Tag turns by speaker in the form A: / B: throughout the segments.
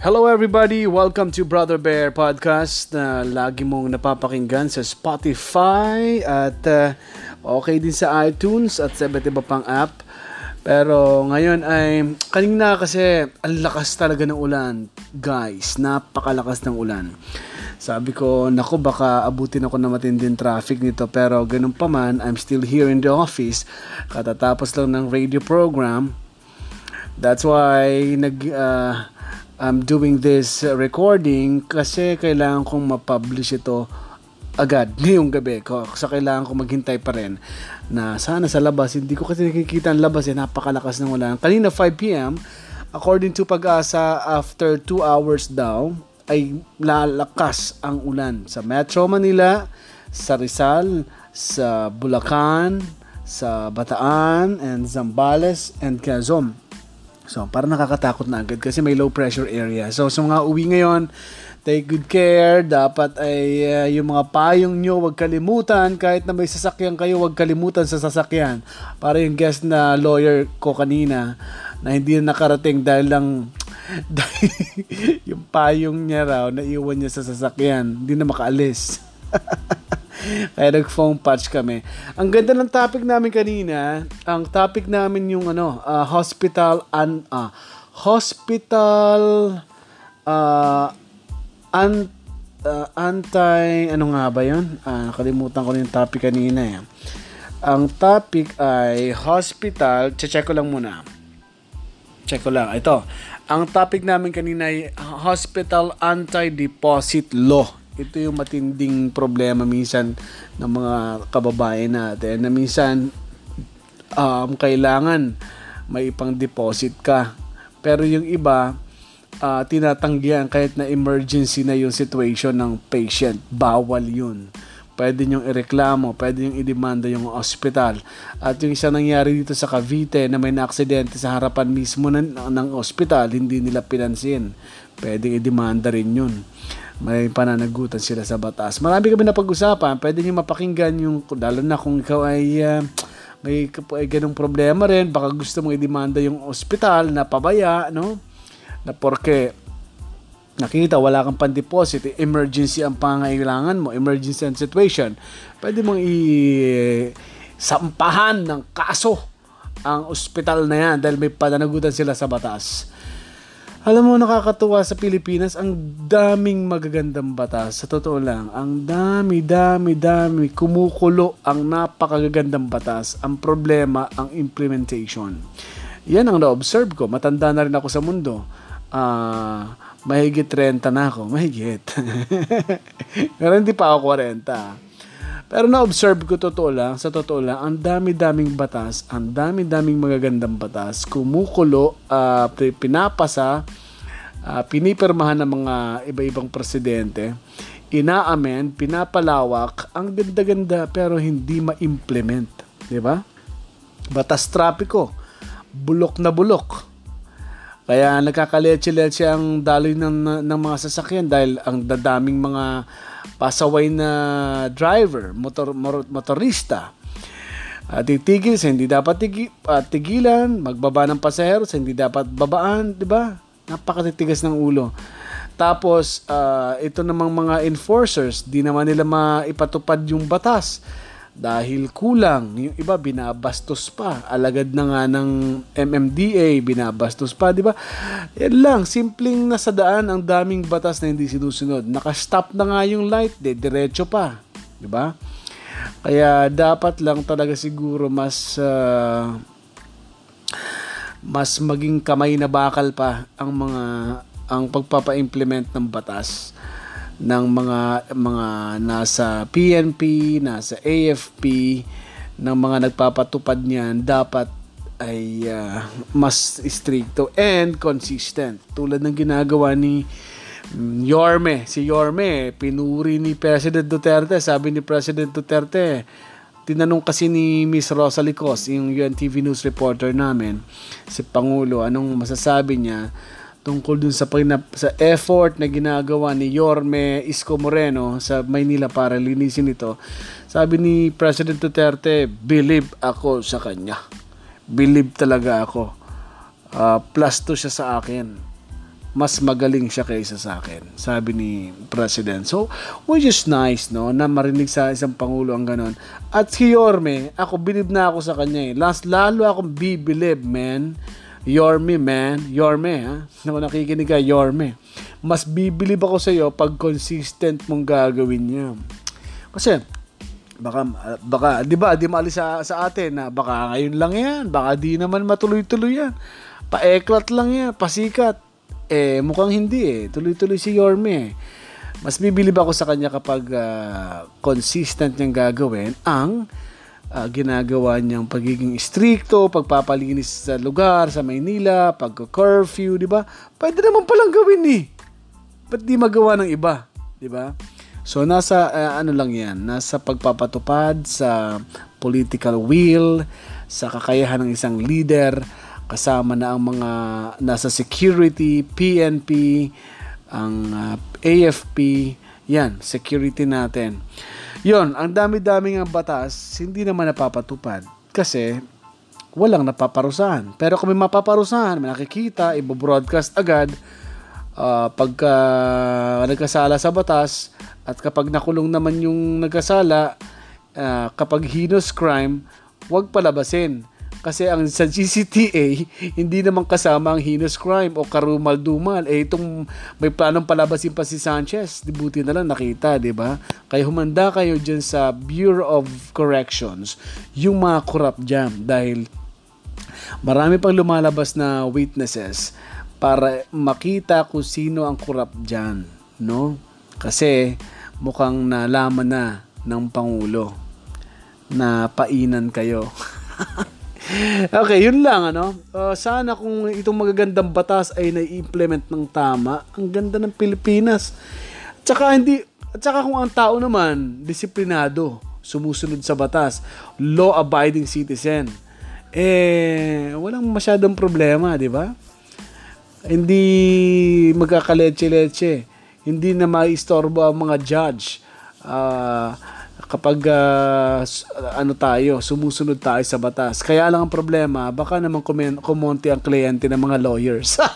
A: Hello everybody! Welcome to Brother Bear Podcast na lagi mong napapakinggan sa Spotify at uh, okay din sa iTunes at sa iba't iba pang app. Pero ngayon ay kanina kasi ang lakas talaga ng ulan. Guys, napakalakas ng ulan. Sabi ko, nako baka abutin ako na matinding traffic nito pero ganun pa man, I'm still here in the office. Katatapos lang ng radio program. That's why nag uh, I'm doing this recording kasi kailangan kong ma-publish ito agad ngayong gabi ko. Sa kailangan ko maghintay pa rin na sana sa labas, hindi ko kasi nakikita ang labas eh, napakalakas ng ulan. Kanina 5pm, according to pag-asa, after 2 hours daw, ay lalakas ang ulan sa Metro Manila, sa Rizal, sa Bulacan, sa Bataan, and Zambales, and Quezon. So, para nakakatakot na agad kasi may low pressure area. So, sa mga uwi ngayon, take good care. Dapat ay uh, yung mga payong nyo, wag kalimutan. Kahit na may sasakyan kayo, wag kalimutan sa sasakyan. Para yung guest na lawyer ko kanina, na hindi na nakarating dahil lang yung payong niya raw, naiwan niya sa sasakyan. Hindi na makaalis. Kaya nag-phone patch kami. Ang ganda ng topic namin kanina, ang topic namin yung ano, uh, hospital an uh, hospital uh, an, uh, anti ano nga ba 'yon? Uh, nakalimutan ko yung topic kanina eh. Ang topic ay hospital, check ko lang muna. Check ko lang. Ito. Ang topic namin kanina ay hospital anti-deposit law ito yung matinding problema minsan ng mga kababayan natin na minsan um, kailangan may ipang deposit ka. Pero yung iba, uh, tinatanggihan kahit na emergency na yung situation ng patient. Bawal yun. Pwede nyong ireklamo, pwede nyong idemanda yung hospital. At yung isa nangyari dito sa Cavite na may na-aksidente sa harapan mismo ng, ng hospital, hindi nila pinansin. Pwede idemanda rin yun may pananagutan sila sa batas. Marami kami na pag-usapan. Pwede niyo mapakinggan yung, lalo na kung ikaw ay uh, may, ay ganung problema rin. Baka gusto mong i-demanda yung ospital na pabaya, no? Na porque nakita wala kang pan-deposit, eh, emergency ang pangailangan mo, emergency and situation. Pwede mong i- sampahan ng kaso ang ospital na yan dahil may pananagutan sila sa batas. Alam mo, nakakatuwa sa Pilipinas, ang daming magagandang batas. Sa totoo lang, ang dami, dami, dami, kumukulo ang napakagandang batas. Ang problema, ang implementation. Yan ang na-observe ko. Matanda na rin ako sa mundo. Uh, mahigit 30 na ako. Mahigit. Pero hindi pa ako 40. Pero na-observe ko totoo lang, sa totoo lang, ang dami-daming batas, ang dami-daming magagandang batas, kumukulo, uh, pinapasa, uh, pinipirmahan ng mga iba-ibang presidente, inaamen, pinapalawak, ang ganda-ganda pero hindi ma-implement. Di ba? Batas trapiko, bulok na bulok. Kaya nagkakaletse-letse ang daloy ng, ng mga sasakyan dahil ang dadaming mga pasaway na driver, motor, motorista. Uh, titigil sa hindi dapat tigi, uh, tigilan, magbaba ng pasahero sa hindi dapat babaan, di ba? Napakatitigas ng ulo. Tapos, uh, ito namang mga enforcers, di naman nila maipatupad yung batas dahil kulang. Yung iba binabastos pa. Alagad na nga ng MMDA, binabastos pa, di ba? Yan lang, simpleng nasa daan ang daming batas na hindi sinusunod. Naka-stop na nga yung light, de, diretso pa, di ba? Kaya dapat lang talaga siguro mas uh, mas maging kamay na bakal pa ang mga ang pagpapa-implement ng batas ng mga mga nasa PNP, nasa AFP, ng mga nagpapatupad niyan dapat ay uh, mas stricto and consistent. Tulad ng ginagawa ni mm, Yorme. Si Yorme, pinuri ni President Duterte. Sabi ni President Duterte, tinanong kasi ni Miss Rosa Licos, yung UNTV News reporter namin, si Pangulo, anong masasabi niya tungkol dun sa, pinap- sa effort na ginagawa ni Yorme Isko Moreno sa Maynila para linisin ito. Sabi ni President Duterte, believe ako sa kanya. Believe talaga ako. Uh, plus to siya sa akin. mas magaling siya kaysa sa akin, sabi ni President. So, which is nice, no, na marinig sa isang Pangulo ang ganon. At si Yorme, ako, bilib na ako sa kanya eh. Last, lalo akong bibilib, man. Yorme, man. Yorme, ha? Naku, nakikinig ka, Yorme. Mas bibilib ako sa iyo pag consistent mong gagawin niya. Kasi, baka baka 'di ba di maalis sa, sa atin na baka ngayon lang 'yan baka di naman matuloy-tuloy 'yan paeklat lang 'yan pasikat eh, mukhang hindi eh. Tuloy-tuloy si Yorme eh. Mas bibilib ako sa kanya kapag uh, consistent niyang gagawin ang uh, ginagawa niyang pagiging stricto, pagpapalinis sa lugar, sa Maynila, pagka-curfew, di ba? Pwede naman palang gawin eh. Ba't di magawa ng iba? Di ba? So, nasa, uh, ano lang yan, nasa pagpapatupad sa political will, sa kakayahan ng isang leader, kasama na ang mga nasa security, PNP, ang uh, AFP, yan, security natin. Yon, ang dami-dami ng batas, hindi naman napapatupad kasi walang napaparusahan. Pero kung may mapaparusahan, may nakikita, ibo-broadcast agad, uh, pagka nagkasala sa batas, at kapag nakulong naman yung nagkasala, uh, kapag heinous crime, huwag palabasin. Kasi ang sa GCTA, hindi naman kasama ang heinous crime o karumal-dumal. Eh itong may planong palabasin pa si Sanchez, buti na lang nakita, di ba? Kaya humanda kayo dyan sa Bureau of Corrections, yung mga corrupt dyan. Dahil marami pang lumalabas na witnesses para makita kung sino ang corrupt dyan. No? Kasi mukhang nalaman na ng Pangulo na painan kayo. okay, yun lang ano. Uh, sana kung itong magagandang batas ay na-implement ng tama, ang ganda ng Pilipinas. Tsaka hindi at saka kung ang tao naman disiplinado, sumusunod sa batas, law-abiding citizen, eh walang masyadong problema, di ba? Hindi magkakaleche-leche. Hindi na maistorbo ang mga judge. Uh, kapag uh, ano tayo, sumusunod tayo sa batas. Kaya lang ang problema, baka naman kumonti ang kliyente ng mga lawyers.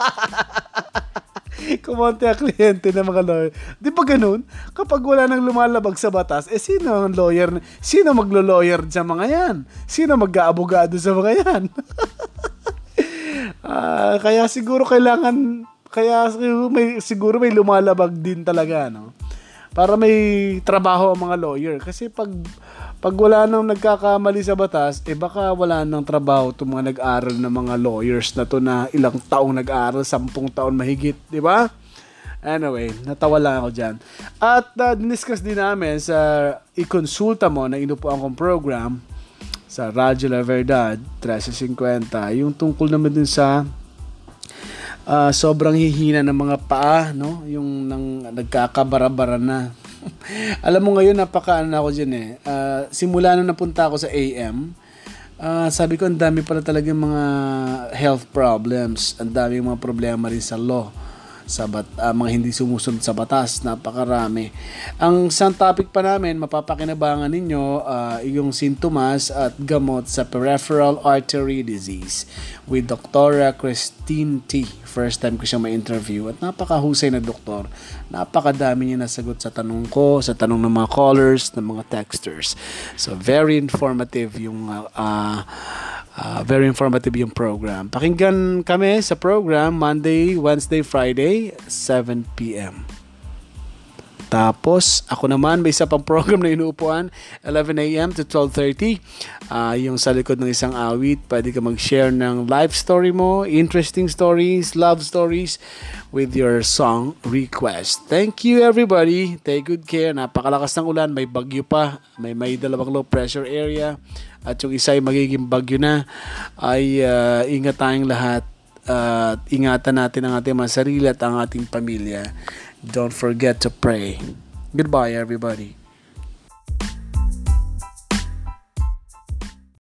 A: kumonti ang kliyente ng mga lawyer. Di ba ganun? Kapag wala nang lumalabag sa batas, eh sino ang lawyer? Sino maglo-lawyer sa mga yan? Sino mag-aabogado sa mga yan? uh, kaya siguro kailangan kaya siguro may siguro may lumalabag din talaga no para may trabaho ang mga lawyer. Kasi pag pag wala nang nagkakamali sa batas, eh baka wala nang trabaho itong mga nag-aral na mga lawyers na to na ilang taong nag-aral, sampung taon mahigit, di ba? Anyway, natawa lang ako dyan. At uh, diniscuss din namin sa ikonsulta mo na inupuan kong program sa Radyo La Verdad 1350, yung tungkol naman din sa uh, sobrang hihina ng mga paa, no? Yung nang nagkakabara-bara na. Alam mo ngayon, napaka ano ako dyan eh. Uh, simula na napunta ako sa AM, uh, ah, sabi ko, ang dami pala talaga mga health problems. Ang dami mga problema rin sa law sa bat, uh, mga hindi sumusunod sa batas, napakarami. Ang isang topic pa namin, mapapakinabangan ninyo uh, yung sintomas at gamot sa peripheral artery disease with Dr. Christine T. First time ko siya ma-interview at napakahusay na doktor. Napakadami niya nasagot sa tanong ko, sa tanong ng mga callers, ng mga texters. So very informative yung uh, uh, Uh, very informative yung program. Pakinggan kami sa program Monday, Wednesday, Friday, 7 p.m. Tapos, ako naman, may isa pang program na inuupuan, 11 a.m. to 12.30. Uh, yung sa likod ng isang awit, pwede ka mag-share ng life story mo, interesting stories, love stories with your song request. Thank you everybody. Take good care. Napakalakas ng ulan, may bagyo pa, may may dalawang low pressure area at yung isa ay magiging bagyo na, ay uh, ingat tayong lahat at uh, ingatan natin ang ating mga sarili at ang ating pamilya. Don't forget to pray. Goodbye, everybody.